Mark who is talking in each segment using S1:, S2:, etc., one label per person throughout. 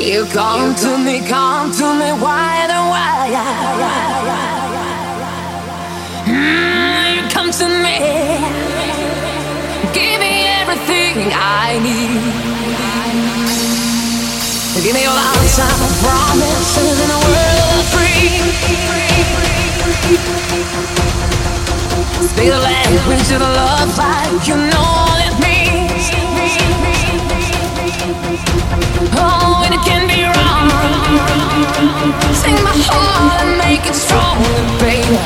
S1: You come to me, come to me, why the why? Mm, you come to me, give me everything I need. Give me your answer, promises in a world free. Speak the language of love like you know it. Oh, and it can be wrong. Take my heart and make it baby.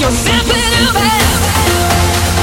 S1: You're simply the best.